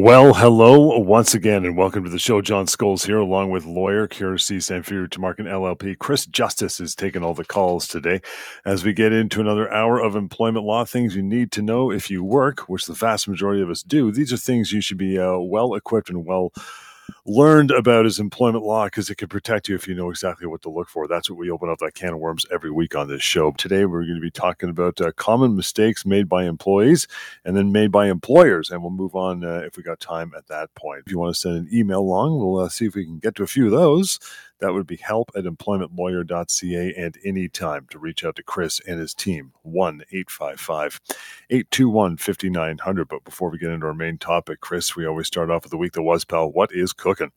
Well, hello once again, and welcome to the show. John Scholes here, along with lawyer Kira C. Samfiru Tumarkin LLP. Chris Justice is taking all the calls today as we get into another hour of employment law. Things you need to know if you work, which the vast majority of us do. These are things you should be uh, well equipped and well learned about is employment law because it can protect you if you know exactly what to look for. That's what we open up that can of worms every week on this show. Today, we're going to be talking about uh, common mistakes made by employees and then made by employers. And we'll move on uh, if we got time at that point. If you want to send an email along, we'll uh, see if we can get to a few of those. That would be help at employmentlawyer.ca and anytime to reach out to Chris and his team, 1 855 821 5900. But before we get into our main topic, Chris, we always start off with the week that was, pal. What is cooking?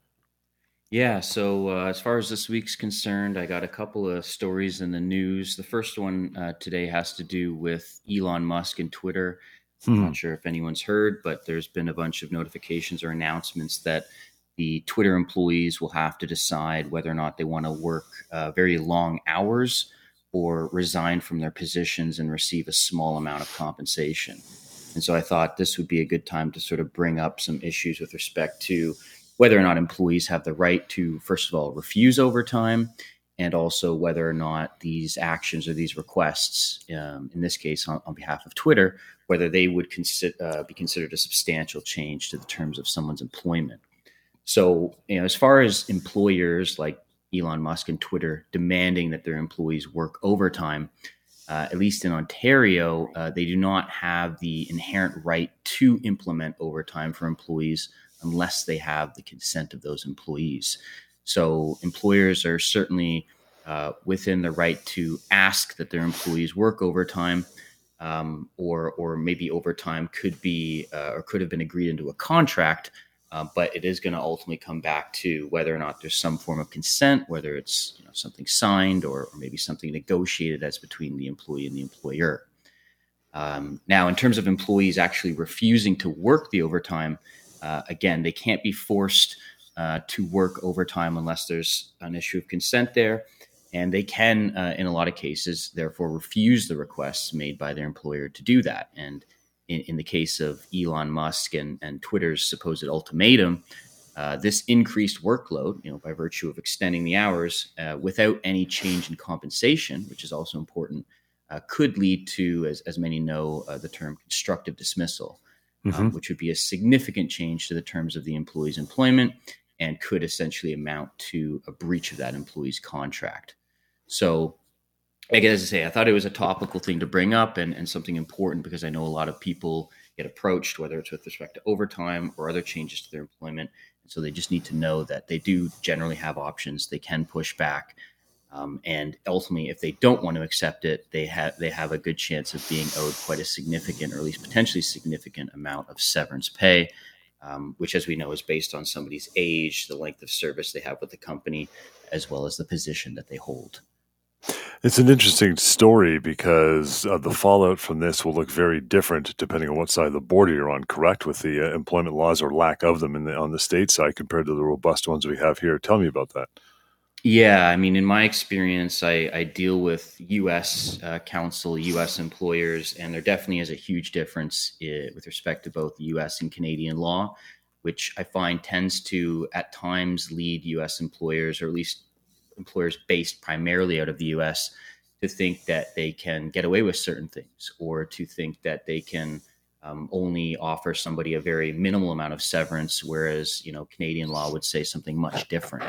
Yeah, so uh, as far as this week's concerned, I got a couple of stories in the news. The first one uh, today has to do with Elon Musk and Twitter. Hmm. I'm not sure if anyone's heard, but there's been a bunch of notifications or announcements that the Twitter employees will have to decide whether or not they want to work uh, very long hours or resign from their positions and receive a small amount of compensation. And so I thought this would be a good time to sort of bring up some issues with respect to whether or not employees have the right to, first of all, refuse overtime, and also whether or not these actions or these requests, um, in this case on, on, behalf of Twitter, whether they would consi- uh, be considered a substantial change to the terms of someone's employment. So, you know, as far as employers like Elon Musk and Twitter demanding that their employees work overtime, uh, at least in Ontario, uh, they do not have the inherent right to implement overtime for employees unless they have the consent of those employees. So, employers are certainly uh, within the right to ask that their employees work overtime. Um, or, or maybe overtime could be uh, or could have been agreed into a contract uh, but it is going to ultimately come back to whether or not there's some form of consent, whether it's you know, something signed or, or maybe something negotiated as between the employee and the employer. Um, now, in terms of employees actually refusing to work the overtime, uh, again, they can't be forced uh, to work overtime unless there's an issue of consent there. And they can, uh, in a lot of cases, therefore refuse the requests made by their employer to do that. And in, in the case of Elon Musk and, and Twitter's supposed ultimatum, uh, this increased workload, you know, by virtue of extending the hours uh, without any change in compensation, which is also important, uh, could lead to, as, as many know, uh, the term constructive dismissal, um, mm-hmm. um, which would be a significant change to the terms of the employee's employment and could essentially amount to a breach of that employee's contract. So, again, as I say, I thought it was a topical thing to bring up and, and something important because I know a lot of people get approached, whether it's with respect to overtime or other changes to their employment. And so they just need to know that they do generally have options. They can push back. Um, and ultimately, if they don't want to accept it, they have they have a good chance of being owed quite a significant, or at least potentially significant, amount of severance pay, um, which, as we know, is based on somebody's age, the length of service they have with the company, as well as the position that they hold. It's an interesting story because uh, the fallout from this will look very different depending on what side of the border you're on. Correct with the uh, employment laws or lack of them the, on the state side compared to the robust ones we have here. Tell me about that. Yeah, I mean, in my experience, I, I deal with U.S. Uh, counsel, U.S. employers, and there definitely is a huge difference uh, with respect to both U.S. and Canadian law, which I find tends to at times lead U.S. employers, or at least employers based primarily out of the US to think that they can get away with certain things or to think that they can um, only offer somebody a very minimal amount of severance, whereas you know Canadian law would say something much different.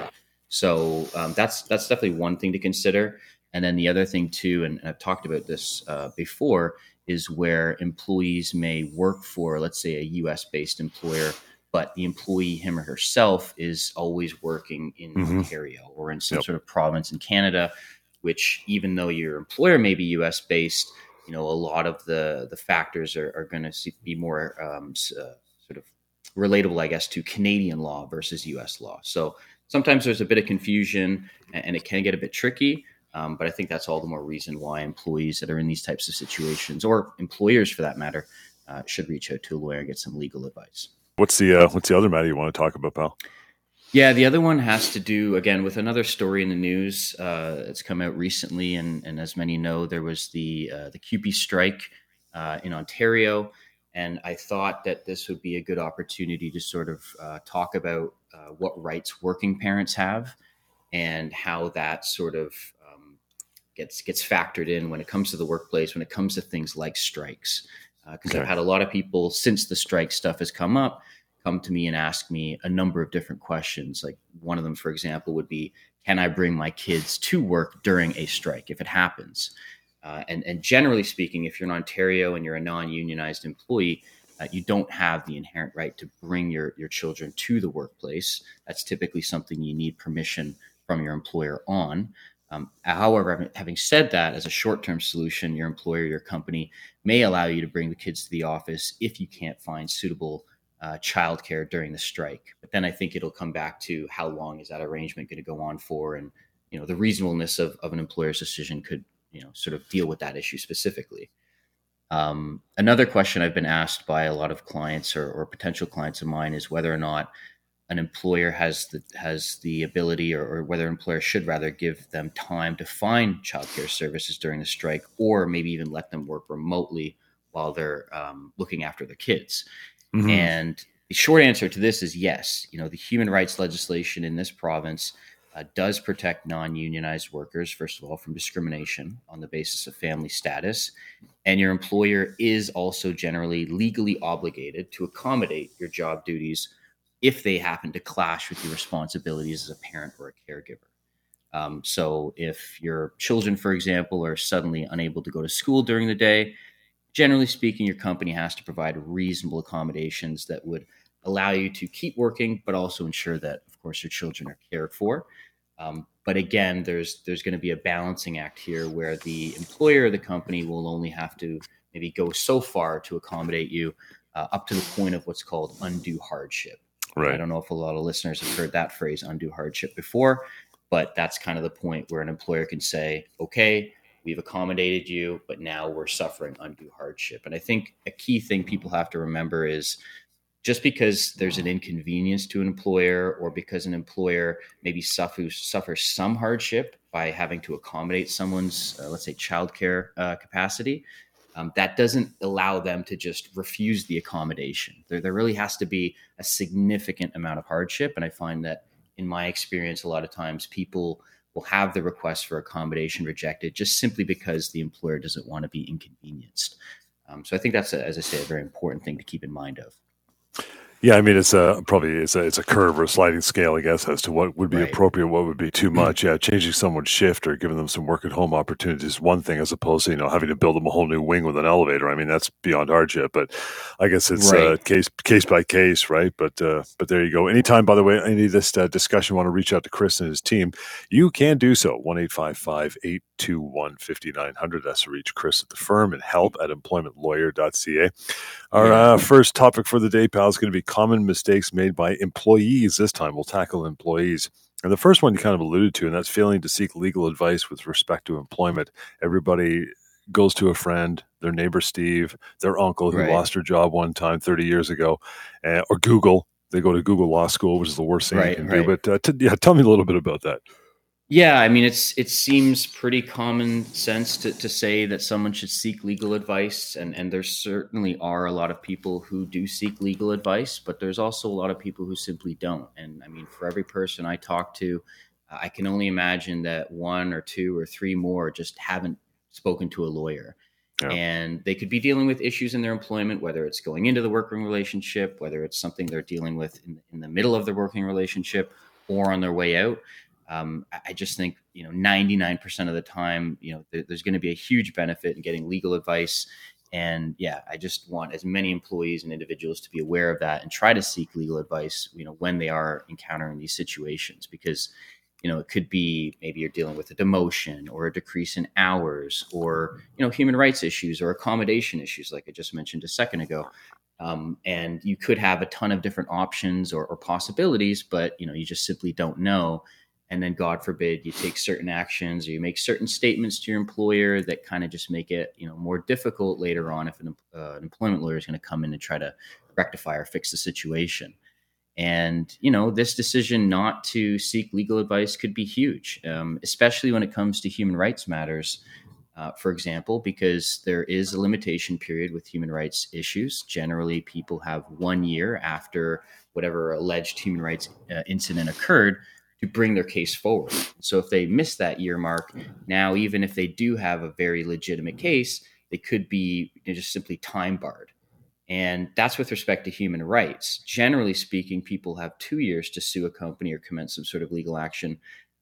So um, that's that's definitely one thing to consider. And then the other thing too, and, and I've talked about this uh, before, is where employees may work for, let's say, a U.S. based employer but the employee, him or herself, is always working in mm-hmm. Ontario or in some yep. sort of province in Canada, which even though your employer may be US based, you know, a lot of the, the factors are, are going to be more um, uh, sort of relatable, I guess, to Canadian law versus US law. So sometimes there's a bit of confusion and it can get a bit tricky. Um, but I think that's all the more reason why employees that are in these types of situations, or employers for that matter, uh, should reach out to a lawyer and get some legal advice. What's the uh, what's the other matter you want to talk about, pal? Yeah, the other one has to do again with another story in the news. Uh, it's come out recently, and, and as many know, there was the uh, the CUPE strike uh, in Ontario, and I thought that this would be a good opportunity to sort of uh, talk about uh, what rights working parents have, and how that sort of um, gets gets factored in when it comes to the workplace, when it comes to things like strikes. Because uh, okay. I've had a lot of people since the strike stuff has come up come to me and ask me a number of different questions. Like one of them, for example, would be, "Can I bring my kids to work during a strike if it happens?" Uh, and, and generally speaking, if you're in Ontario and you're a non-unionized employee, uh, you don't have the inherent right to bring your your children to the workplace. That's typically something you need permission from your employer on. Um, however, having said that, as a short term solution, your employer, your company may allow you to bring the kids to the office if you can't find suitable uh, childcare during the strike. But then I think it'll come back to how long is that arrangement going to go on for, and you know the reasonableness of, of an employer's decision could you know sort of deal with that issue specifically. Um, another question I've been asked by a lot of clients or, or, potential clients of mine is whether or not an employer has the has the ability, or, or whether an employer should rather give them time to find childcare services during the strike, or maybe even let them work remotely while they're um, looking after their kids. Mm-hmm. And the short answer to this is yes. You know, the human rights legislation in this province uh, does protect non unionized workers, first of all, from discrimination on the basis of family status. And your employer is also generally legally obligated to accommodate your job duties if they happen to clash with your responsibilities as a parent or a caregiver. Um, so, if your children, for example, are suddenly unable to go to school during the day, generally speaking, your company has to provide reasonable accommodations that would allow you to keep working, but also ensure that, of course, your children are cared for. Um, but again, there's there's going to be a balancing act here where the employer of the company will only have to maybe go so far to accommodate you uh, up to the point of what's called undue hardship. Right. I don't know if a lot of listeners have heard that phrase undue hardship before, but that's kind of the point where an employer can say, okay, we've accommodated you, but now we're suffering undue hardship. And I think a key thing people have to remember is just because there's an inconvenience to an employer or because an employer maybe suffers suffers some hardship by having to accommodate someone's uh, let's say childcare uh, capacity um, that doesn't allow them to just refuse the accommodation there, there really has to be a significant amount of hardship and i find that in my experience a lot of times people will have the request for accommodation rejected just simply because the employer doesn't want to be inconvenienced. Um, so I think that's, a, as I say, a very important thing to keep in mind of. Yeah, I mean it's a probably it's a it's a curve or a sliding scale, I guess, as to what would be right. appropriate, what would be too mm-hmm. much. Yeah, changing someone's shift or giving them some work at home opportunities is one thing, as opposed to you know having to build them a whole new wing with an elevator. I mean that's beyond hardship, but I guess it's uh, right. uh, case case by case, right? But uh, but there you go. Anytime, by the way, any of this uh, discussion want to reach out to Chris and his team, you can do so. One eight five five eight two one fifty nine hundred. That's to reach Chris at the firm and help at employmentlawyer.ca. Our uh, first topic for the day, pal, is going to be common mistakes made by employees. This time we'll tackle employees. And the first one you kind of alluded to, and that's failing to seek legal advice with respect to employment. Everybody goes to a friend, their neighbor Steve, their uncle who right. lost their job one time 30 years ago, uh, or Google. They go to Google Law School, which is the worst thing right, you can right. do. But uh, t- yeah, tell me a little bit about that. Yeah, I mean, it's it seems pretty common sense to, to say that someone should seek legal advice, and and there certainly are a lot of people who do seek legal advice, but there's also a lot of people who simply don't. And I mean, for every person I talk to, I can only imagine that one or two or three more just haven't spoken to a lawyer. Yeah. And they could be dealing with issues in their employment, whether it's going into the working relationship, whether it's something they're dealing with in, in the middle of the working relationship or on their way out um, I just think you know 99% of the time you know there, there's going to be a huge benefit in getting legal advice. And yeah i just want as many employees and individuals to be aware of that and try to seek legal advice you know when they are encountering these situations. Because you know it could be maybe you're dealing with a demotion or a decrease in hours or you know human rights issues or accommodation issues like i just mentioned a second ago. Um, and you could have a ton of different options or, or possibilities but you know you just simply don't know and then god forbid you take certain actions or you make certain statements to your employer that kind of just make it you know more difficult later on if an, uh, an employment lawyer is going to come in and try to rectify or fix the situation and you know this decision not to seek legal advice could be huge um, especially when it comes to human rights matters uh, for example, because there is a limitation period with human rights issues. Generally, people have one year after whatever alleged human rights uh, incident occurred to bring their case forward. So if they miss that year mark, now even if they do have a very legitimate case, they could be just simply time barred. And that's with respect to human rights. Generally speaking, people have two years to sue a company or commence some sort of legal action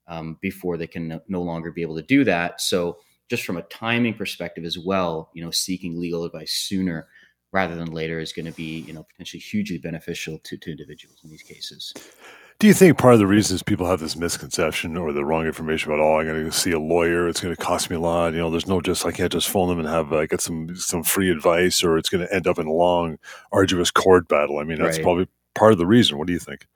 um, before they can no, longer be able to do that. So just from a timing perspective as well, you know, seeking legal advice sooner rather than later is going to be, you know, potentially hugely beneficial to, to individuals in these cases. Do you think part of the reason is people have this misconception or the wrong information about, oh, I'm going to see a lawyer, it's going to cost me a lot. You know, there's no just I can't just phone them and have uh, get some some free advice, or it's going to end up in a long, arduous court battle. I mean, that's right. probably part of the reason. What do you think?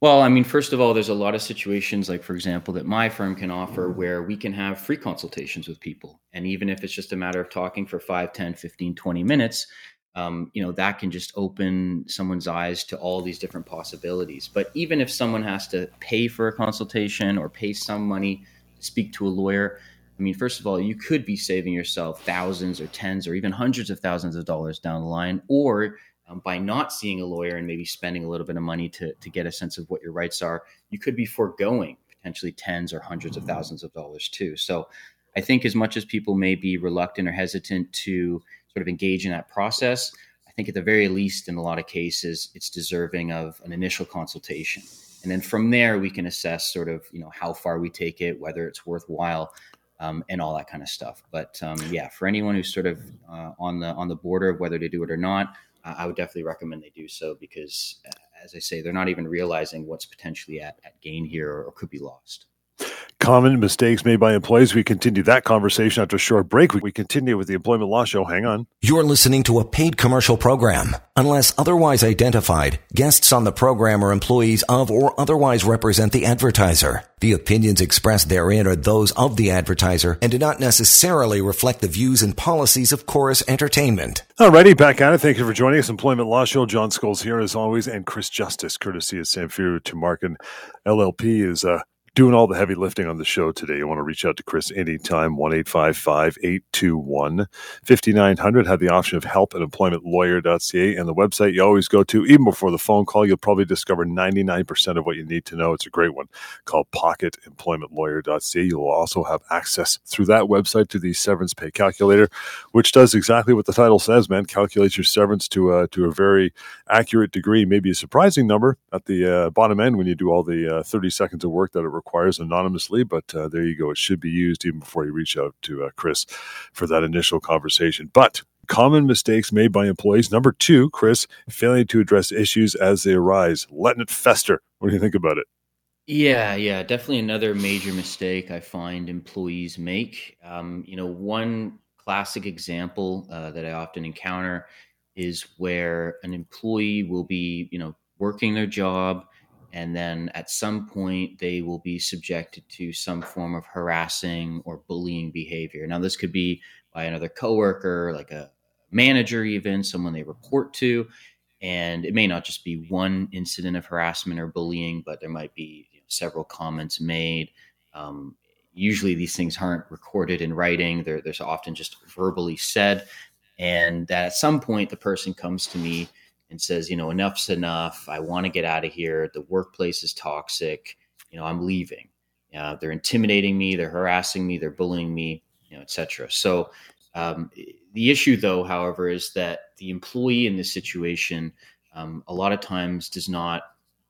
Well, I mean, first of all, there's a lot of situations, like, for example, that my firm can offer where we can have free consultations with people. And even if it's just a matter of talking for 5, 10, 15, 20 minutes, um, you know, that can just open someone's eyes to all these different possibilities. But even if someone has to pay for a consultation or pay some money to speak to a lawyer, I mean, first of all, you could be saving yourself thousands or tens or even hundreds of thousands of dollars down the line, or um, by not seeing a lawyer and maybe spending a little bit of money to, to get a sense of what your rights are, you could be foregoing potentially tens or hundreds of thousands of dollars too. So I think as much as people may be reluctant or hesitant to sort of engage in that process, I think at the very least, in a lot of cases, it's deserving of an initial consultation. And then from there, we can assess sort of, you know, how far we take it, whether it's worthwhile, um, and all that kind of stuff. But um, yeah, for anyone who's sort of uh, on the on the border of whether to do it or not, I would definitely recommend they do so because, uh, as I say, they're not even realizing what's potentially at, at gain here or, or could be lost common mistakes made by employees. We continue that conversation after a short break. We continue with the Employment Law Show. Hang on. You're listening to a paid commercial program. Unless otherwise identified, guests on the program are employees of or otherwise represent the advertiser. The opinions expressed therein are those of the advertiser and do not necessarily reflect the views and policies of Chorus Entertainment. Alrighty, back at it. Thank you for joining us. Employment Law Show. John Scholes here as always, and Chris Justice, courtesy of Samfiru Tumarkin LLP, is uh, doing all the heavy lifting on the show today. You want to reach out to Chris anytime, 1 821 5900. Have the option of help at employmentlawyer.ca and the website you always go to. Even before the phone call, you'll probably discover 99% of what you need to know. It's a great one called pocketemploymentlawyer.ca. You'll also have access through that website to the severance pay calculator, which does exactly what the title says, man. Calculates your severance to a, to a very accurate degree, maybe a surprising number at the uh, bottom end when you do all the uh, 30 seconds of work that it requires requires anonymously, but uh, there you go. It should be used even before you reach out to uh, Chris for that initial conversation. But common mistakes made by employees. Number two, Chris, failing to address issues as they arise, letting it fester. What do you think about it? Yeah, yeah, definitely another major mistake I find employees make. Um, you know, one classic example uh, that I often encounter is where an employee will be, you know, working their job and then at some point they will be subjected to some form of harassing or bullying behavior. Now this could be by another coworker like a manager even someone they report to and it may not just be one incident of harassment or bullying but there might be you know, several comments made. Um, usually these things aren't recorded in writing. They're, they're often just verbally said. And that at some point the person comes to me and says, you know, enough's enough. I want to get out of here. The workplace is toxic. You know, I'm leaving. Uh, they're intimidating me. They're harassing me. They're bullying me. You know, etc. So um, the issue, though, however, is that the employee in this situation um, a lot of times does not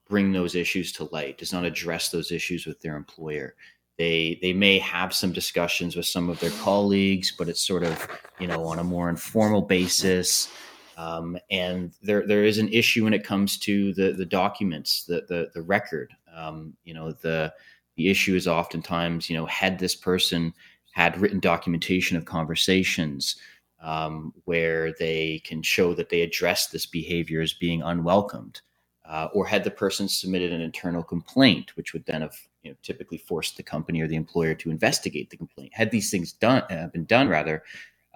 bring those issues to light. Does not address those issues with their employer. They they may have some discussions with some of their colleagues, but it's sort of you know on a more informal basis. Um, and there there is an issue when it comes to the the documents, the the, the record. Um, you know, the the issue is oftentimes, you know, had this person had written documentation of conversations um, where they can show that they addressed this behavior as being unwelcomed, uh, or had the person submitted an internal complaint, which would then have you know, typically forced the company or the employer to investigate the complaint. Had these things done uh, been done rather,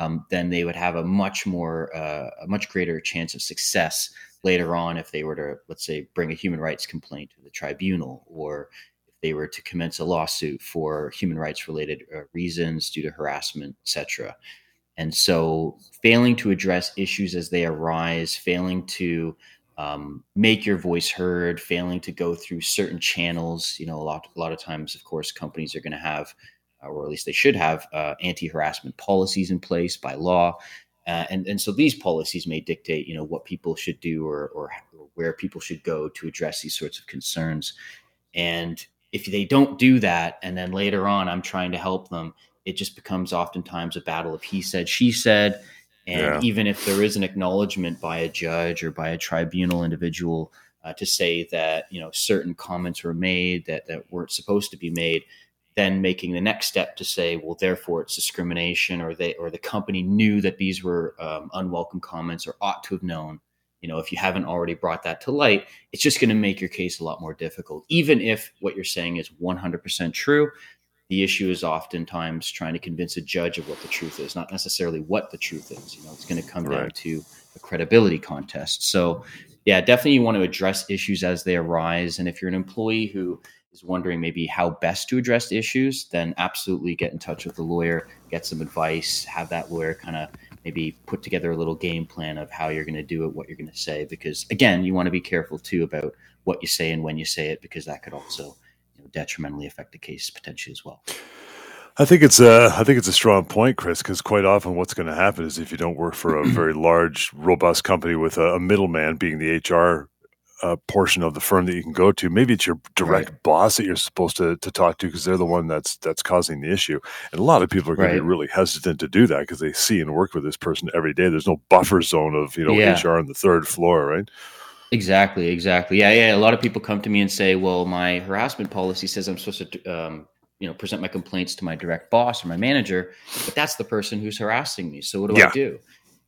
um, then they would have a much more uh, a much greater chance of success later on if they were to let's say bring a human rights complaint to the tribunal or if they were to commence a lawsuit for human rights related uh, reasons due to harassment etc and so failing to address issues as they arise failing to um, make your voice heard failing to go through certain channels you know a lot a lot of times of course companies are going to have or at least they should have uh, anti-harassment policies in place by law uh, and and so these policies may dictate, you know, what people should do or, or where people should go to address these sorts of concerns. And if they don't do that, and then later on I'm trying to help them, it just becomes oftentimes a battle of he said, she said. And yeah. even if there is an acknowledgement by a judge or by a tribunal individual uh, to say that you know certain comments were made that that weren't supposed to be made, then making the next step to say, well, therefore it's discrimination, or they or the company knew that these were um, unwelcome comments or ought to have known. You know, if you haven't already brought that to light, it's just going to make your case a lot more difficult. Even if what you're saying is 100% true, the issue is oftentimes trying to convince a judge of what the truth is, not necessarily what the truth is. You know, it's going to come right. down to a credibility contest. So, yeah, definitely you want to address issues as they arise. And if you're an employee who is wondering maybe how best to address the issues, then absolutely get in touch with the lawyer, get some advice, have that lawyer kind of maybe put together a little game plan of how you're going to do it, what you're going to say. Because again, you want to be careful too about what you say and when you say it, because that could also you know, detrimentally affect the case potentially as well. I think it's a I think it's a strong point, Chris, because quite often what's going to happen is if you don't work for a very large, robust company with a, a middleman being the HR uh, portion of the firm that you can go to. Maybe it's your direct right. boss that you're supposed to, to talk to because they're the one that's that's causing the issue. And a lot of people are going right. to be really hesitant to do that because they see and work with this person every day. There's no buffer zone of you know yeah. HR on the third floor, right? Exactly, exactly. Yeah, yeah. A lot of people come to me and say, "Well, my harassment policy says I'm supposed to." Um, you know, present my complaints to my direct boss or my manager, but that's the person who's harassing me. So what do yeah. I do?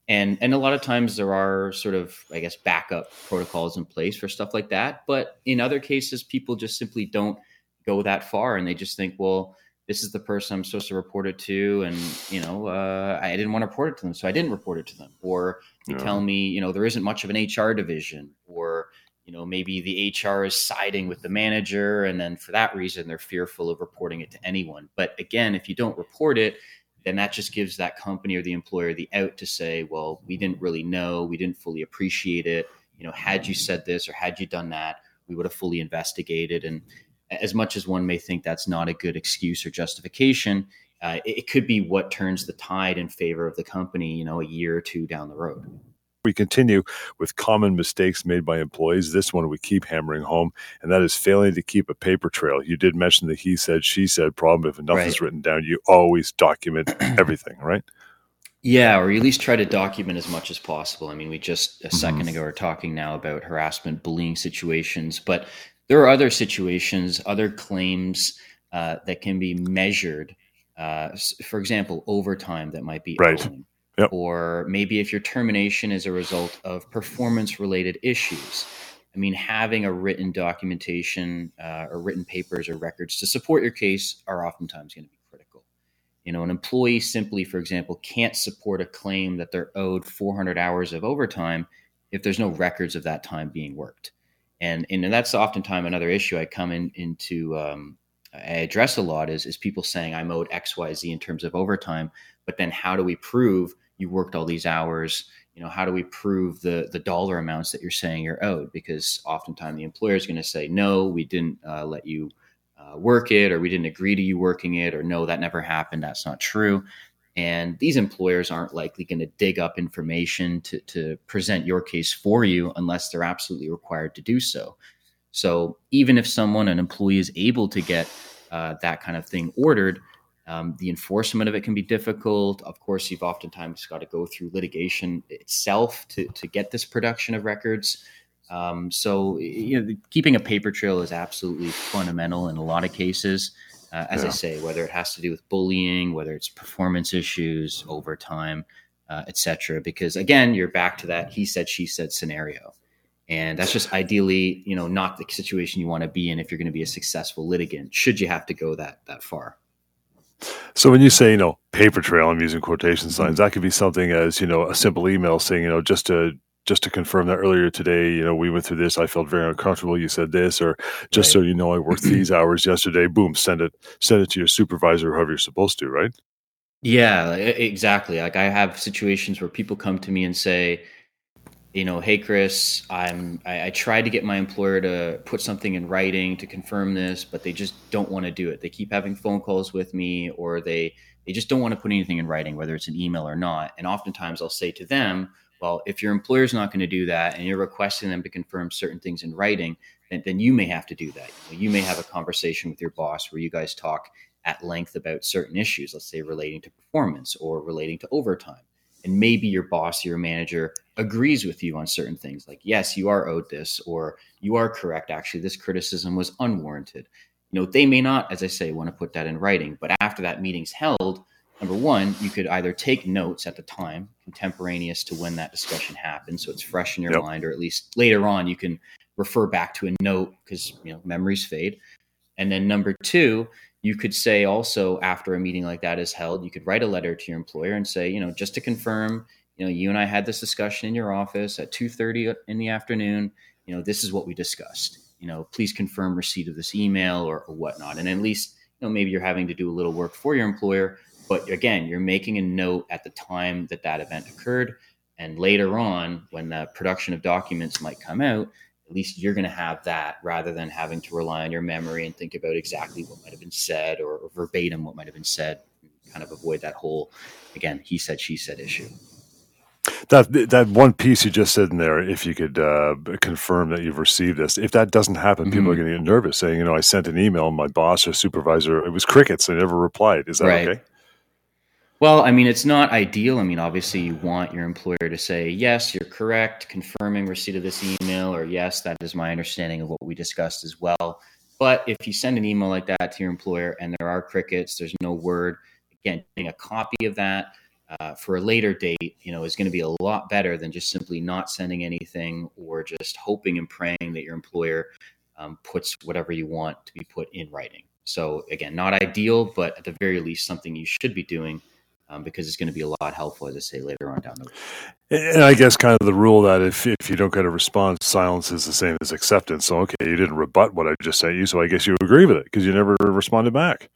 And and a lot of times there are sort of i guess backup protocols in place for stuff like that. But in other cases people just simply don't go that far and they just think well this is the person i'm supposed to report it to and you know uh, i didn't want to report it to them so i didn't report it to them. Or they yeah. tell me you know there isn't much of an hr division. Or you know maybe the hr is siding with the manager and then for that reason they're fearful of reporting it to anyone. But again if you don't report it then that just gives that company or the employer the out to say, well, we didn't really know, we didn't fully appreciate it. You know, had you said this or had you done that, we would have fully investigated. And as much as one may think that's not a good excuse or justification, uh, it, it could be what turns the tide in favor of the company, you know, a year or two down the road. We continue with common mistakes made by employees. This one we keep hammering home, and that is failing to keep a paper trail. You did mention the he said, she said problem. If nothing's right. written down, you always document everything, right? Yeah, or at least try to document as much as possible. I mean, we just a 2nd mm-hmm. ago are talking now about harassment, bullying situations, but there are other situations, other claims uh, that can be measured. Uh, for example, overtime that might be right. Owing Yep. Or maybe if your termination is a result of performance related issues. I mean, having a written documentation uh, or written papers or records to support your case are oftentimes going to be critical. You know, an employee simply, for example, can't support a claim that they're owed 400 hours of overtime if there's no records of that time being worked. And, and that's oftentimes another issue I come in, into, um, I address a lot is, is people saying I'm owed X, Y, Z in terms of overtime, but then how do we prove you worked all these hours you know how do we prove the the dollar amounts that you're saying you're owed? Because oftentimes the employer is going to say no we didn't uh, let you uh, work it or we didn't agree to you working it or no that never happened. That's not true. And these employers aren't likely going to dig up information to, to present your case for you unless they're absolutely required to do so. So even if someone an employee is able to get uh, that kind of thing ordered um, the enforcement of it can be difficult. Of course, you've oftentimes got to go through litigation itself to, to get this production of records. Um, so, you know, keeping a paper trail is absolutely fundamental in a lot of cases. Uh, as yeah. I say, whether it has to do with bullying, whether it's performance issues, overtime, uh, etc. Because again, you're back to that he said, she said scenario. And that's just ideally, you know, not the situation you want to be in if you're going to be a successful litigant. Should you have to go that that far? So when you say, you know, paper trail, I'm using quotation signs. Mm-hmm. That could be something as, you know, a simple email saying, you know, just to just to confirm that earlier today, you know, we went through this. I felt very uncomfortable. You said this, or just right. so you know, I worked these hours yesterday. Boom, send it, send it to your supervisor, whoever you're supposed to, right? Yeah, exactly. Like I have situations where people come to me and say, you know, hey Chris, I'm I, I tried to get my employer to put something in writing to confirm this, but they just don't want to do it. They keep having phone calls with me, or they they just don't want to put anything in writing, whether it's an email or not. And oftentimes I'll say to them, well, if your employer's not going to do that and you're requesting them to confirm certain things in writing, then, then you may have to do that. You, know, you may have a conversation with your boss where you guys talk at length about certain issues, let's say relating to performance or relating to overtime. And maybe your boss, your manager agrees with you on certain things like, yes, you are owed this, or you are correct. Actually, this criticism was unwarranted. You know, they may not, as I say, want to put that in writing, but after that meeting's held, number one, you could either take notes at the time, contemporaneous to when that discussion happened, so it's fresh in your yep. mind, or at least later on you can refer back to a note because you know memories fade. And then number two, you could say also after a meeting like that is held, you could write a letter to your employer and say, you know, just to confirm, you know, you and I had this discussion in your office at two thirty in the afternoon. You know, this is what we discussed. You know, please confirm receipt of this email or, or whatnot. And at least, you know, maybe you're having to do a little work for your employer but again, you're making a note at the time that that event occurred. And later on, when the production of documents might come out, at least you're going to have that rather than having to rely on your memory and think about exactly what might have been said or, or verbatim what might have been said. Kind of avoid that whole, again, he said, she said issue. That that one piece you just said in there, if you could uh, confirm that you've received this, if that doesn't happen, mm-hmm. people are going to get nervous, saying, you know, I sent an email, my boss or supervisor, it was crickets, they never replied. Is that right. okay? Well, I mean, it's not ideal. I mean, obviously, you want your employer to say, yes, you're correct, confirming receipt of this email, or yes, that is my understanding of what we discussed as well. But if you send an email like that to your employer and there are crickets, there's no word, again, getting a copy of that uh, for a later date, you know, is going to be a lot better than just simply not sending anything or just hoping and praying that your employer um, puts whatever you want to be put in writing. So, again, not ideal, but at the very least, something you should be doing um, because it's going to be a lot helpful, as I say later on down the road. And I guess kind of the rule that if if you don't get a response, silence is the same as acceptance. So okay, you didn't rebut what I just sent you, so I guess you agree with it because you never responded back.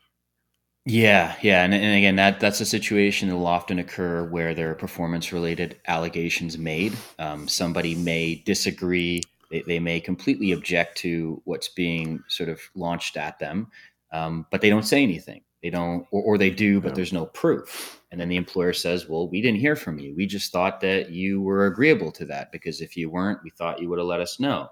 Yeah, yeah, and, and again, that that's a situation that will often occur where there are performance related allegations made. Um, somebody may disagree. They, they may completely object to what's being sort of launched at them, um, but they don't say anything. They don't, or, or they do, but yeah. there's no proof. And then the employer says, Well, we didn't hear from you. We just thought that you were agreeable to that because if you weren't, we thought you would have let us know.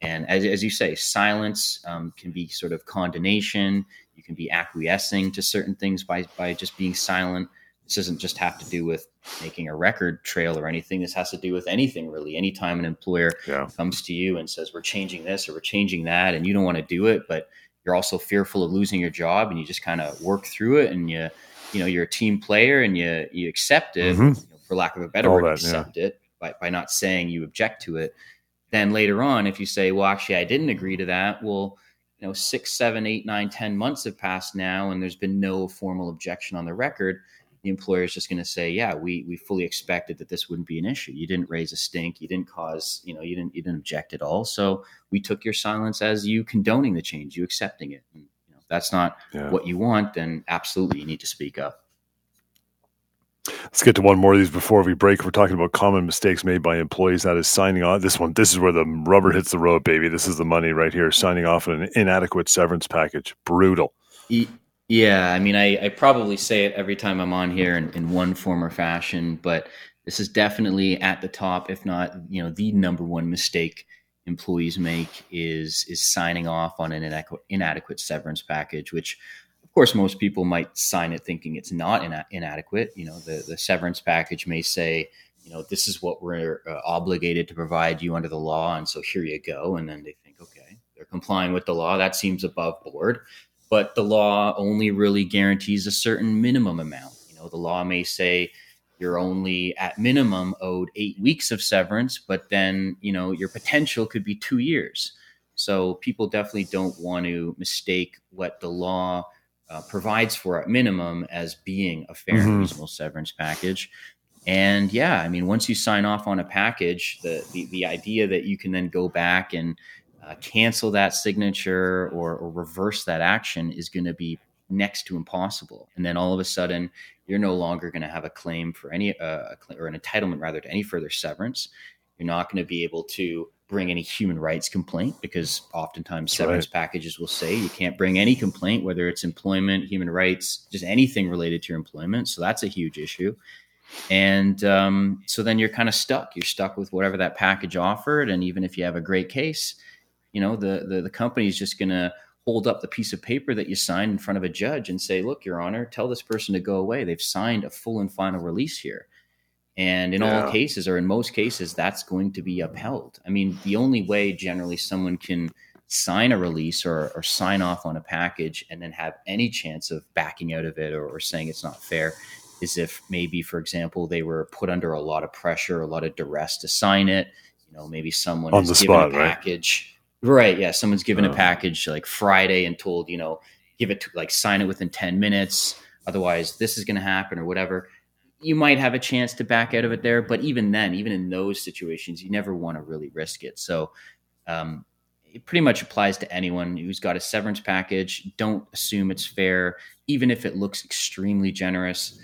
And as, as you say, silence um, can be sort of condemnation. You can be acquiescing to certain things by, by just being silent. This doesn't just have to do with making a record trail or anything. This has to do with anything really. Anytime an employer yeah. comes to you and says, We're changing this or we're changing that, and you don't want to do it, but you're also fearful of losing your job and you just kind of work through it and you you know you're a team player and you you accept it mm-hmm. you know, for lack of a better All word that, accept yeah. it by, by not saying you object to it then later on if you say well actually i didn't agree to that well you know six seven eight nine ten months have passed now and there's been no formal objection on the record the employer is just going to say, "Yeah, we we fully expected that this wouldn't be an issue. You didn't raise a stink. You didn't cause, you know, you didn't you didn't object at all. So we took your silence as you condoning the change, you accepting it. And, you know, if that's not yeah. what you want, then absolutely you need to speak up." Let's get to one more of these before we break. We're talking about common mistakes made by employees. That is signing on. This one, this is where the rubber hits the road, baby. This is the money right here. Signing off on an inadequate severance package. Brutal. Yeah, I mean, I, I probably say it every time I'm on here in, in one form or fashion, but this is definitely at the top, if not, you know, the number one mistake employees make is is signing off on an inadequate, inadequate severance package, which of course most people might sign it thinking it's not ina- inadequate. You know, the, the severance package may say, you know, this is what we're uh, obligated to provide you under the law, and so here you go. And then they think, okay, they're complying with the law. That seems above board but the law only really guarantees a certain minimum amount. You know, the law may say, you're only at minimum owed eight weeks of severance, but then you know your potential could be two years. So people definitely don't want to mistake what the law uh, provides for at minimum as being a fair mm-hmm. and reasonable severance package. And yeah, I mean, once you sign off on a package, the the, the idea that you can then go back and uh, cancel that signature or, or reverse that action is going to be next to impossible. And then all of a sudden, you're no longer going to have a claim for any uh, or an entitlement rather to any further severance. You're not going to be able to bring any human rights complaint because oftentimes severance right. packages will say you can't bring any complaint, whether it's employment, human rights, just anything related to your employment. So that's a huge issue. And um, so then you're kind of stuck. You're stuck with whatever that package offered. And even if you have a great case, you know, the, the, the company is just going to hold up the piece of paper that you signed in front of a judge and say, look, your honor, tell this person to go away. They've signed a full and final release here. And in yeah. all cases, or in most cases, that's going to be upheld. I mean, the only way generally someone can sign a release or, or sign off on a package and then have any chance of backing out of it or, or saying it's not fair is if maybe, for example, they were put under a lot of pressure, a lot of duress to sign it. You know, maybe someone on the spot, a package. Right? right yeah, someone's given a package like Friday and told you know give it to like sign it within ten minutes. Otherwise, this is going to happen or whatever you might have a chance to back out of it there. But even then, even in those situations, you never want to really risk it. So um, it pretty much applies to anyone who's got a severance package. Don't assume it's fair, even if it looks extremely generous.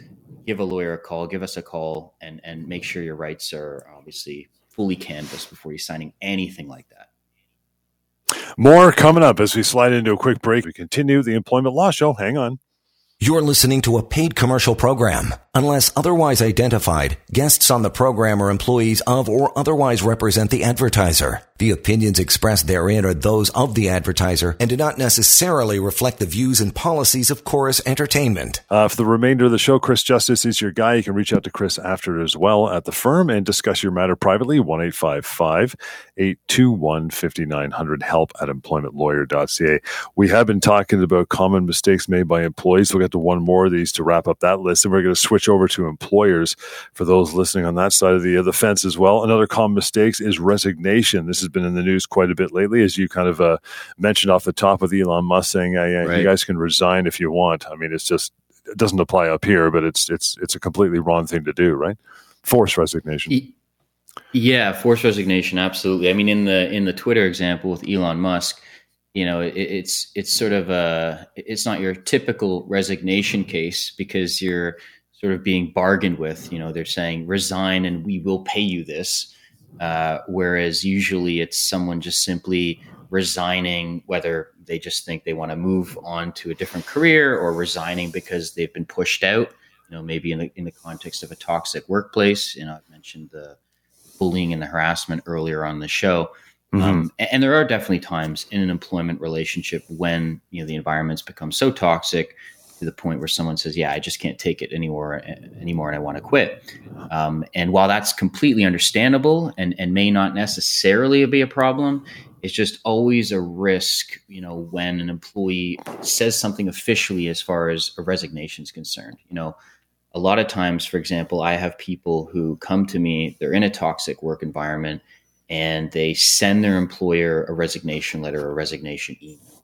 Give a lawyer a call, give us a call, and and make sure your rights are obviously fully canvassed before you're signing anything like that. More coming up as we slide into a quick break. We continue the employment law show. Hang on. You're listening to a paid commercial program. Unless otherwise identified, guests on the program are employees of or otherwise represent the advertiser. The opinions expressed therein are those of the advertiser and do not necessarily reflect the views and policies of Chorus Entertainment. Uh, for the remainder of the show, Chris Justice is your guy. You can reach out to Chris after as well at the firm and discuss your matter privately. 1 821 5900 help at employmentlawyer.ca. We have been talking about common mistakes made by employees. We'll get to one more of these to wrap up that list, and we're going to switch over to employers for those listening on that side of the, uh, the fence as well. Another common mistake is resignation. This has been in the news quite a bit lately, as you kind of uh, mentioned off the top with Elon Musk saying, right. "You guys can resign if you want." I mean, it's just it doesn't apply up here, but it's it's it's a completely wrong thing to do, right? Forced resignation. Yeah, forced resignation, absolutely. I mean, in the in the Twitter example with Elon Musk, you know, it, it's it's sort of a it's not your typical resignation case because you're sort of being bargained with. You know, they're saying resign and we will pay you this. Uh, whereas usually it's someone just simply resigning, whether they just think they want to move on to a different career or resigning because they've been pushed out. You know, maybe in the in the context of a toxic workplace. You know, I've mentioned the bullying and the harassment earlier on the show. Mm-hmm. Um, and, and, there are definitely times in an employment relationship when you know the environments become so toxic to the point where someone says, "Yeah, I just can't take it anymore anymore, and I want to quit." Um, and while that's completely understandable and and may not necessarily be a problem, it's just always a risk, you know, when an employee says something officially as far as a resignation is concerned. You know, a lot of times, for example, I have people who come to me; they're in a toxic work environment, and they send their employer a resignation letter or a resignation email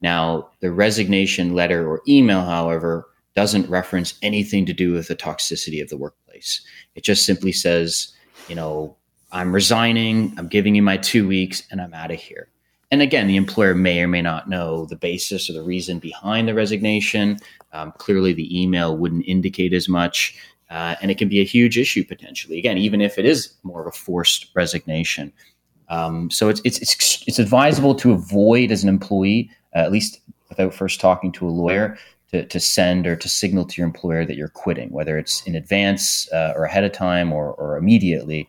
now, the resignation letter or email, however, doesn't reference anything to do with the toxicity of the workplace. It just simply says, you know, I'm resigning, I'm giving you my two weeks, and I'm out of here. And again, the employer may or may not know the basis or the reason behind the resignation. Um, clearly, the email wouldn't indicate as much. Uh, and it can be a huge issue potentially. Again, even if it is more of a forced resignation. Um, so it's, it's, it's, it's advisable to avoid as an employee uh, at least without first talking to a lawyer, to, to send or to signal to your employer that you're quitting, whether it's in advance uh, or ahead of time or, or immediately.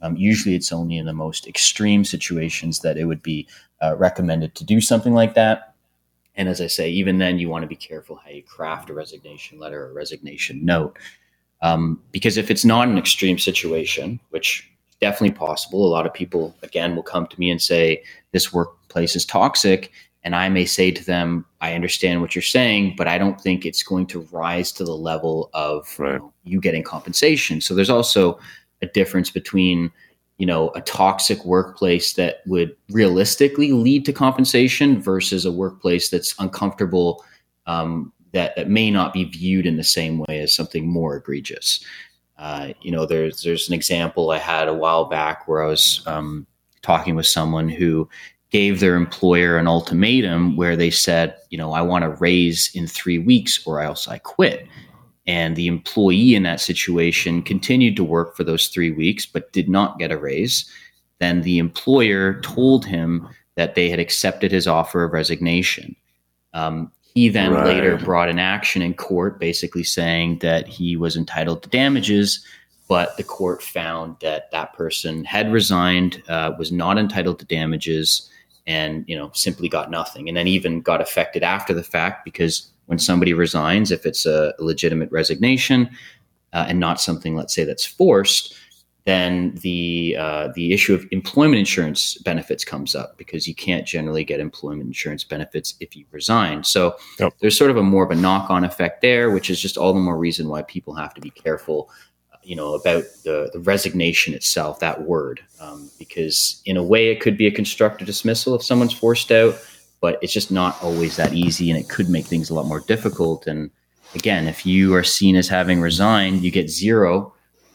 Um, usually, it's only in the most extreme situations that it would be uh, recommended to do something like that. And as I say, even then, you want to be careful how you craft a resignation letter or resignation note. Um, because if it's not an extreme situation, which is definitely possible, a lot of people, again, will come to me and say, This workplace is toxic And I may say to them, I understand what you're saying, but I don't think it's going to rise to the level of right. you, know, you getting compensation. So there's also a difference between you know a toxic workplace that would realistically lead to compensation versus a workplace that's uncomfortable um, that that may not be viewed in the same way as something more egregious. Uh, you know, there's there's an example I had a while back where I was um, talking with someone who gave their employer an ultimatum where they said, you know, I want to raise in three weeks or else I quit. And the employee in that situation continued to work for those three weeks, but did not get a raise. Then the employer told him that they had accepted his offer of resignation. Um, he then right. later brought an action in court, basically saying that he was entitled to damages, but the court found that that person had resigned, uh, was not entitled to damages, and you know simply got nothing, and then even got affected after the fact because when somebody resigns, if it's a legitimate resignation uh, and not something, let's say, that's forced, then the uh, the issue of employment insurance benefits comes up because you can't generally get employment insurance benefits if you resign. So yep. there's sort of a more of a knock on effect there, which is just all the more reason why people have to be careful, you know, about the, the resignation itself, that word, um, because in a way it could be a constructive dismissal if someone's forced out but it's just not always that easy and it could make things a lot more difficult. And again if you are seen as having resigned you get zero.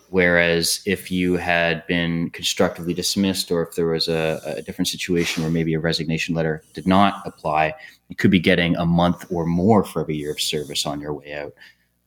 Whereas if you had been constructively dismissed or if there was a, a, different situation where maybe a resignation letter did not apply you could be getting a month or more for every year of service on your way out.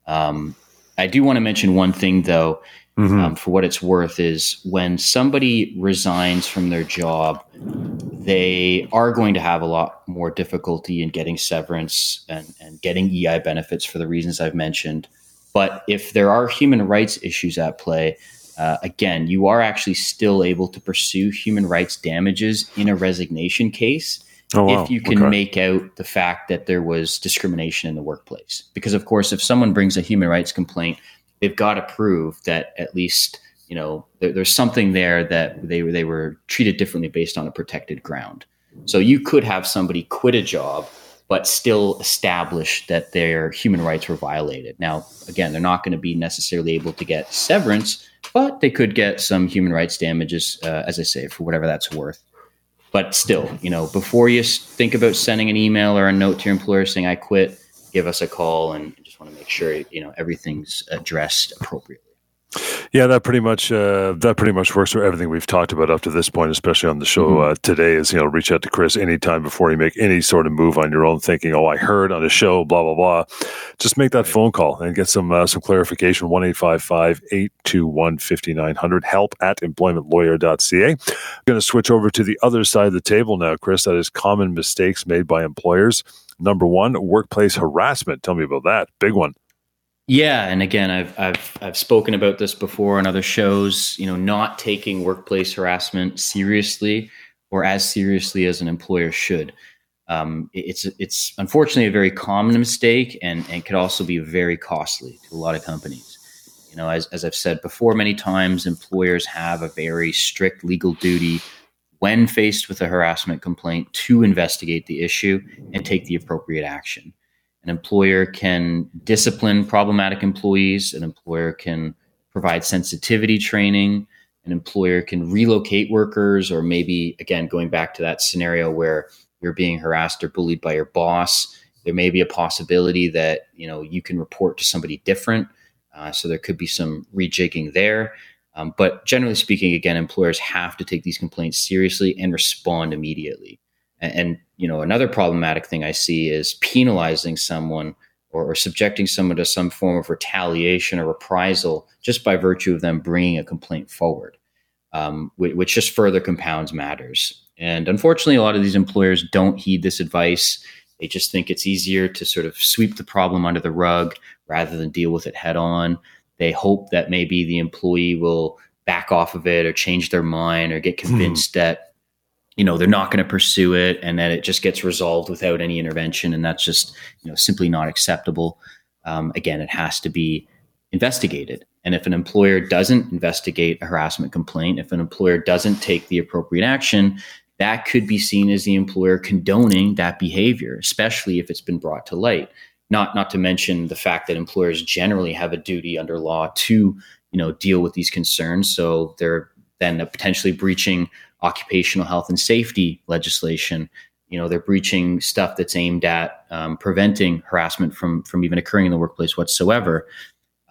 Um, i do want to mention one thing though mm-hmm. um, for what it's worth is when somebody resigns from their job, they are going to have a lot more difficulty in getting severance and, and getting EI benefits for the reasons I've mentioned. But if there are human rights issues at play, uh, again, you are actually still able to pursue human rights damages in a resignation case oh, wow. if you can okay. make out the fact that there was discrimination in the workplace. Because, of course, if someone brings a human rights complaint they've got to prove that at least you know there, there's something there that they they were treated differently based on a protected ground. So you could have somebody quit a job but still establish that their human rights were violated. Now, again, they're not going to be necessarily able to get severance, but they could get some human rights damages, uh, as I say, for whatever that's worth. But still, you know, before you think about sending an email or a note to your employer saying "I quit," give us a call and just want to make sure you know everything's addressed appropriately. Yeah, that pretty much uh, that pretty much works for everything we've talked about up to this point, especially on the show mm-hmm. uh, today. Is you know reach out to Chris anytime before you make any sort of move on your own, thinking, "Oh, I heard on a show, blah blah blah." Just make that right. phone call and get some uh, some clarification. One eight five five eight two one fifty nine hundred. Help at employmentlawyer.ca. I'm going to switch over to the other side of the table now, Chris. That is common mistakes made by employers. Number one, workplace harassment. Tell me about that. Big one. Yeah, and again, I've I've I've spoken about this before on other shows. You know, not taking workplace harassment seriously or as seriously as an employer should. Um, it's it's unfortunately a very common mistake, and and could also be very costly to a lot of companies. You know, as as I've said before many times, employers have a very strict legal duty when faced with a harassment complaint to investigate the issue and take the appropriate action. An employer can discipline problematic employees, an employer can provide sensitivity training, an employer can relocate workers, or maybe, again, going back to that scenario where you're being harassed or bullied by your boss, there may be a possibility that you know you can report to somebody different. Uh, so there could be some rejigging there. Um, but generally speaking, again, employers have to take these complaints seriously and respond immediately. And, and you know, another problematic thing I see is penalizing someone or, or, subjecting someone to some form of retaliation or reprisal just by virtue of them bringing a complaint forward, um, which, which just further compounds matters. And unfortunately, a lot of these employers don't heed this advice. They just think it's easier to sort of sweep the problem under the rug rather than deal with it head on. They hope that maybe the employee will back off of it or change their mind or get hmm. convinced hmm. that you know they're not going to pursue it and that it just gets resolved without any intervention and that's just you know simply not acceptable um, again it has to be investigated and if an employer doesn't investigate a harassment complaint if an employer doesn't take the appropriate action that could be seen as the employer condoning that behavior, especially if it's been brought to light. Not not to mention the fact that employers generally have a duty under law to you know deal with these concerns. So they're then potentially breaching occupational health and safety legislation. You know they're breaching stuff that's aimed at um, preventing harassment from from even occurring in the workplace whatsoever.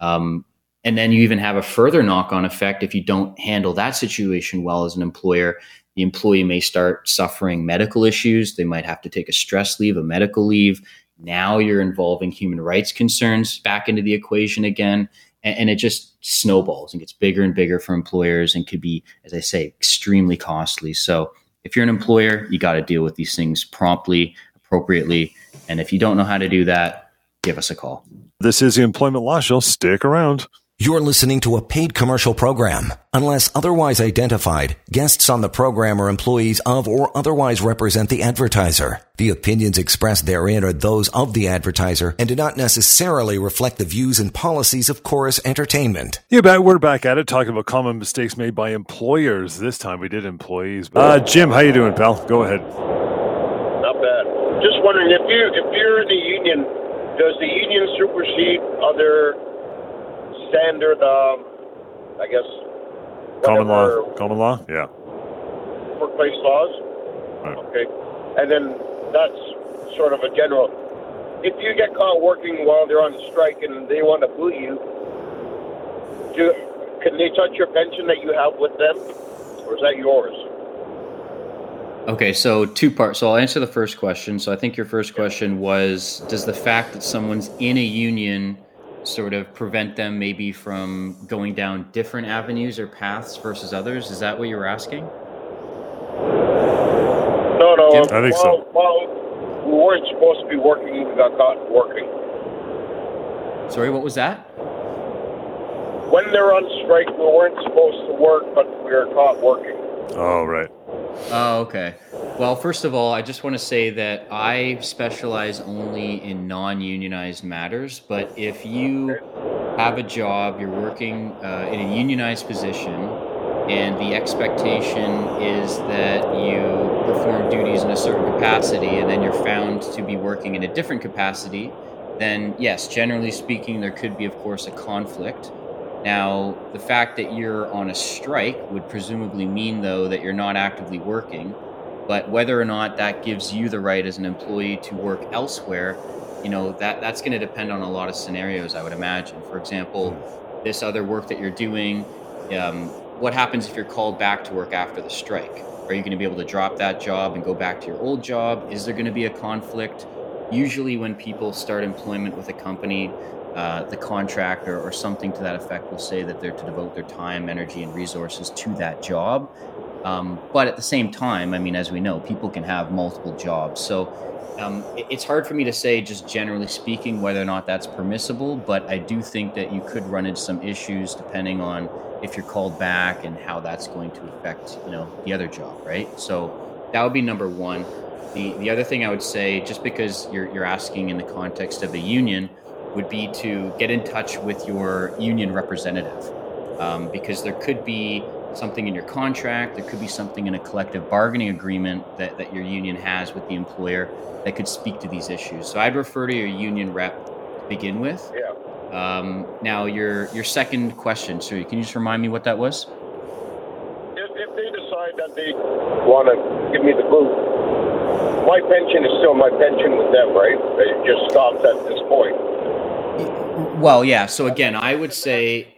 Um, and then you even have a further knock on effect if you don't handle that situation well as an employer the employee may start suffering medical issues. They might have to take a stress leave, a medical leave. Now you're involving human rights concerns back into the equation again. And, and it just snowballs and gets bigger and bigger for employers and could be, as I say, extremely costly. So if you're an employer, you got to deal with these things promptly, appropriately. And if you don't know how to do that, give us a call. This is the Employment Law Show. Stick around. You're listening to a paid commercial program. Unless otherwise identified, guests on the program are employees of or otherwise represent the advertiser. The opinions expressed therein are those of the advertiser and do not necessarily reflect the views and policies of Chorus Entertainment. Yeah, back, we're back at it talking about common mistakes made by employers. This time we did employees. Uh, Jim, how you doing, pal? Go ahead. Not bad. Just wondering if you if you're in the union, does the union supersede other standard, um, I guess. Common law. Common law. Yeah. Workplace laws. Right. Okay, and then that's sort of a general. If you get caught working while they're on strike and they want to boot you, do can they touch your pension that you have with them, or is that yours? Okay, so two parts. So I'll answer the first question. So I think your first question was Does the fact that someone's in a union sort of prevent them maybe from going down different avenues or paths versus others? Is that what you were asking? No, no. Jim? I think well, so. Well, we weren't supposed to be working. We got caught working. Sorry, what was that? When they're on strike, we weren't supposed to work, but we were caught working. Oh, right. Oh, okay. Well, first of all, I just want to say that I specialize only in non unionized matters. But if you have a job, you're working uh, in a unionized position, and the expectation is that you perform duties in a certain capacity, and then you're found to be working in a different capacity, then yes, generally speaking, there could be, of course, a conflict. Now, the fact that you're on a strike would presumably mean, though, that you're not actively working. But whether or not that gives you the right as an employee to work elsewhere, you know, that, that's going to depend on a lot of scenarios, I would imagine. For example, this other work that you're doing, um, what happens if you're called back to work after the strike? Are you going to be able to drop that job and go back to your old job? Is there going to be a conflict? Usually, when people start employment with a company, uh, the contractor or something to that effect will say that they're to devote their time, energy, and resources to that job. Um, but at the same time, I mean, as we know, people can have multiple jobs. So um, it's hard for me to say, just generally speaking, whether or not that's permissible. But I do think that you could run into some issues depending on if you're called back and how that's going to affect, you know, the other job, right? So that would be number one. The, the other thing I would say, just because you're, you're asking in the context of a union, would be to get in touch with your union representative um, because there could be something in your contract, there could be something in a collective bargaining agreement that, that your union has with the employer that could speak to these issues. So I'd refer to your union rep to begin with. Yeah. Um, now, your your second question, so can you just remind me what that was? If, if they decide that they want to give me the boot, my pension is still my pension with them, right? It just stops at this point. Well, yeah. So again, I would say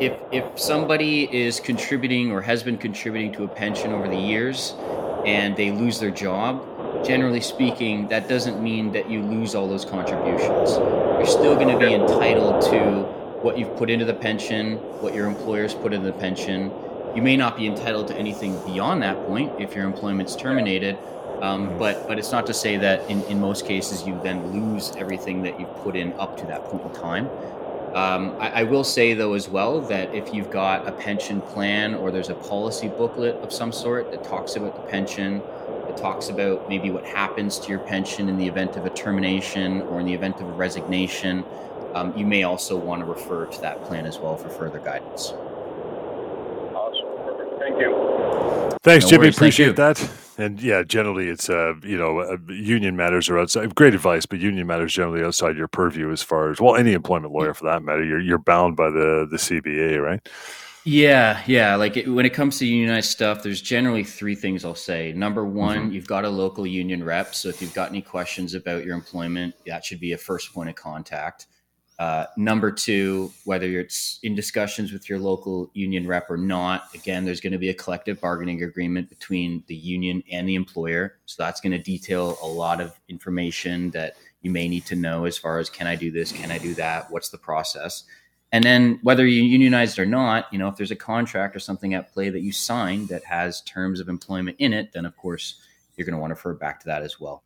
if if somebody is contributing or has been contributing to a pension over the years and they lose their job, generally speaking, that doesn't mean that you lose all those contributions. You're still going to be entitled to what you've put into the pension, what your employers put into the pension. You may not be entitled to anything beyond that point if your employment's terminated, um, but but it's not to say that in, in most cases you then lose everything that you've put in up to that point in time. Um, I, I, will say though as well that if you've got a pension plan or there's a policy booklet of some sort that talks about the pension, that talks about maybe what happens to your pension in the event of a termination or in the event of a resignation, um, you may also want to refer to that plan as well for further guidance. Awesome. Perfect. Thank you. Thanks, no Jimmy. Worries. Appreciate Thank that. And yeah, generally it's uh, you know uh, union matters are outside. Great advice, but union matters generally outside your purview as far as well any employment lawyer for that matter. You're you're bound by the the CBA, right? Yeah, yeah. Like it, when it comes to unionized stuff, there's generally three things I'll say. Number one, mm-hmm. you've got a local union rep, so if you've got any questions about your employment, that should be a first point of contact. Uh, number two, whether it's in discussions with your local union rep or not, again, there's going to be a collective bargaining agreement between the union and the employer. So that's going to detail a lot of information that you may need to know as far as can I do this, can I do that, what's the process. And then whether you're unionized or not, you know, if there's a contract or something at play that you signed that has terms of employment in it, then of course you're going to want to refer back to that as well.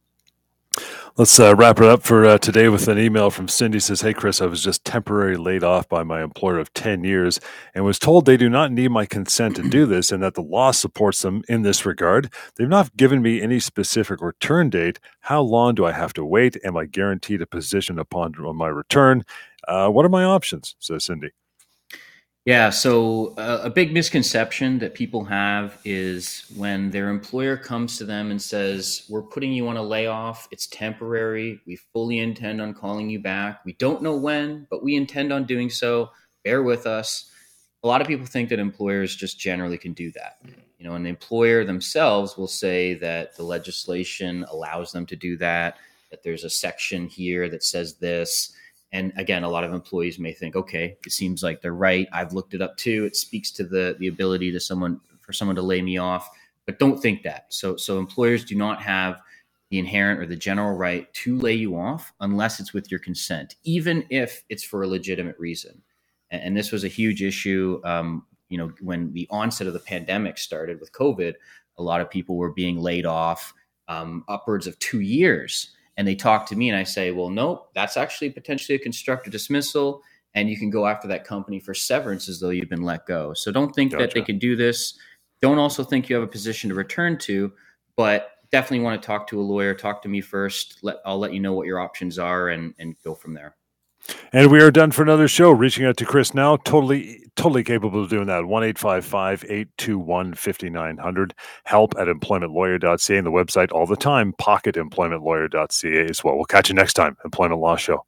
Let's uh, wrap it up for uh, today with an email from Cindy. Says, "Hey Chris, I was just temporarily laid off by my employer of ten years, and was told they do not need my consent to do this, and that the law supports them in this regard. They've not given me any specific return date. How long do I have to wait? Am I guaranteed a position upon my return? Uh, what are my options?" Says Cindy. Yeah, so uh, a big misconception that people have is when their employer comes to them and says, We're putting you on a layoff, it's temporary, we fully intend on calling you back. We don't know when, but we intend on doing so. Bear with us. A lot of people think that employers just generally can do that. You know, an employer themselves will say that the legislation allows them to do that, that there's a section here that says this and again, a lot of employees may think, okay, it seems like they're right. I've looked it up too. It speaks to the the ability to someone for someone to lay me off. But don't think that. So so employers do not have the inherent or the general right to lay you off unless it's with your consent, even if it's for a legitimate reason. And, and this was a huge issue. Um, you know, when the onset of the pandemic started with COVID, a lot of people were being laid off um, upwards of two years and they talk to me and I say, well, nope, that's actually potentially a constructive dismissal. And you can go after that company for severance as though you've been let go. So don't think gotcha. that they can do this. Don't also think you have a position to return to, but definitely want to talk to a lawyer. Talk to me first. Let, I'll let you know what your options are and, and go from there. And we are done for another show. Reaching out to Chris now, totally, totally capable of doing that. 1 821 5900. Help at employmentlawyer.ca and the website all the time, pocketemploymentlawyer.ca as well. We'll catch you next time, Employment Law Show.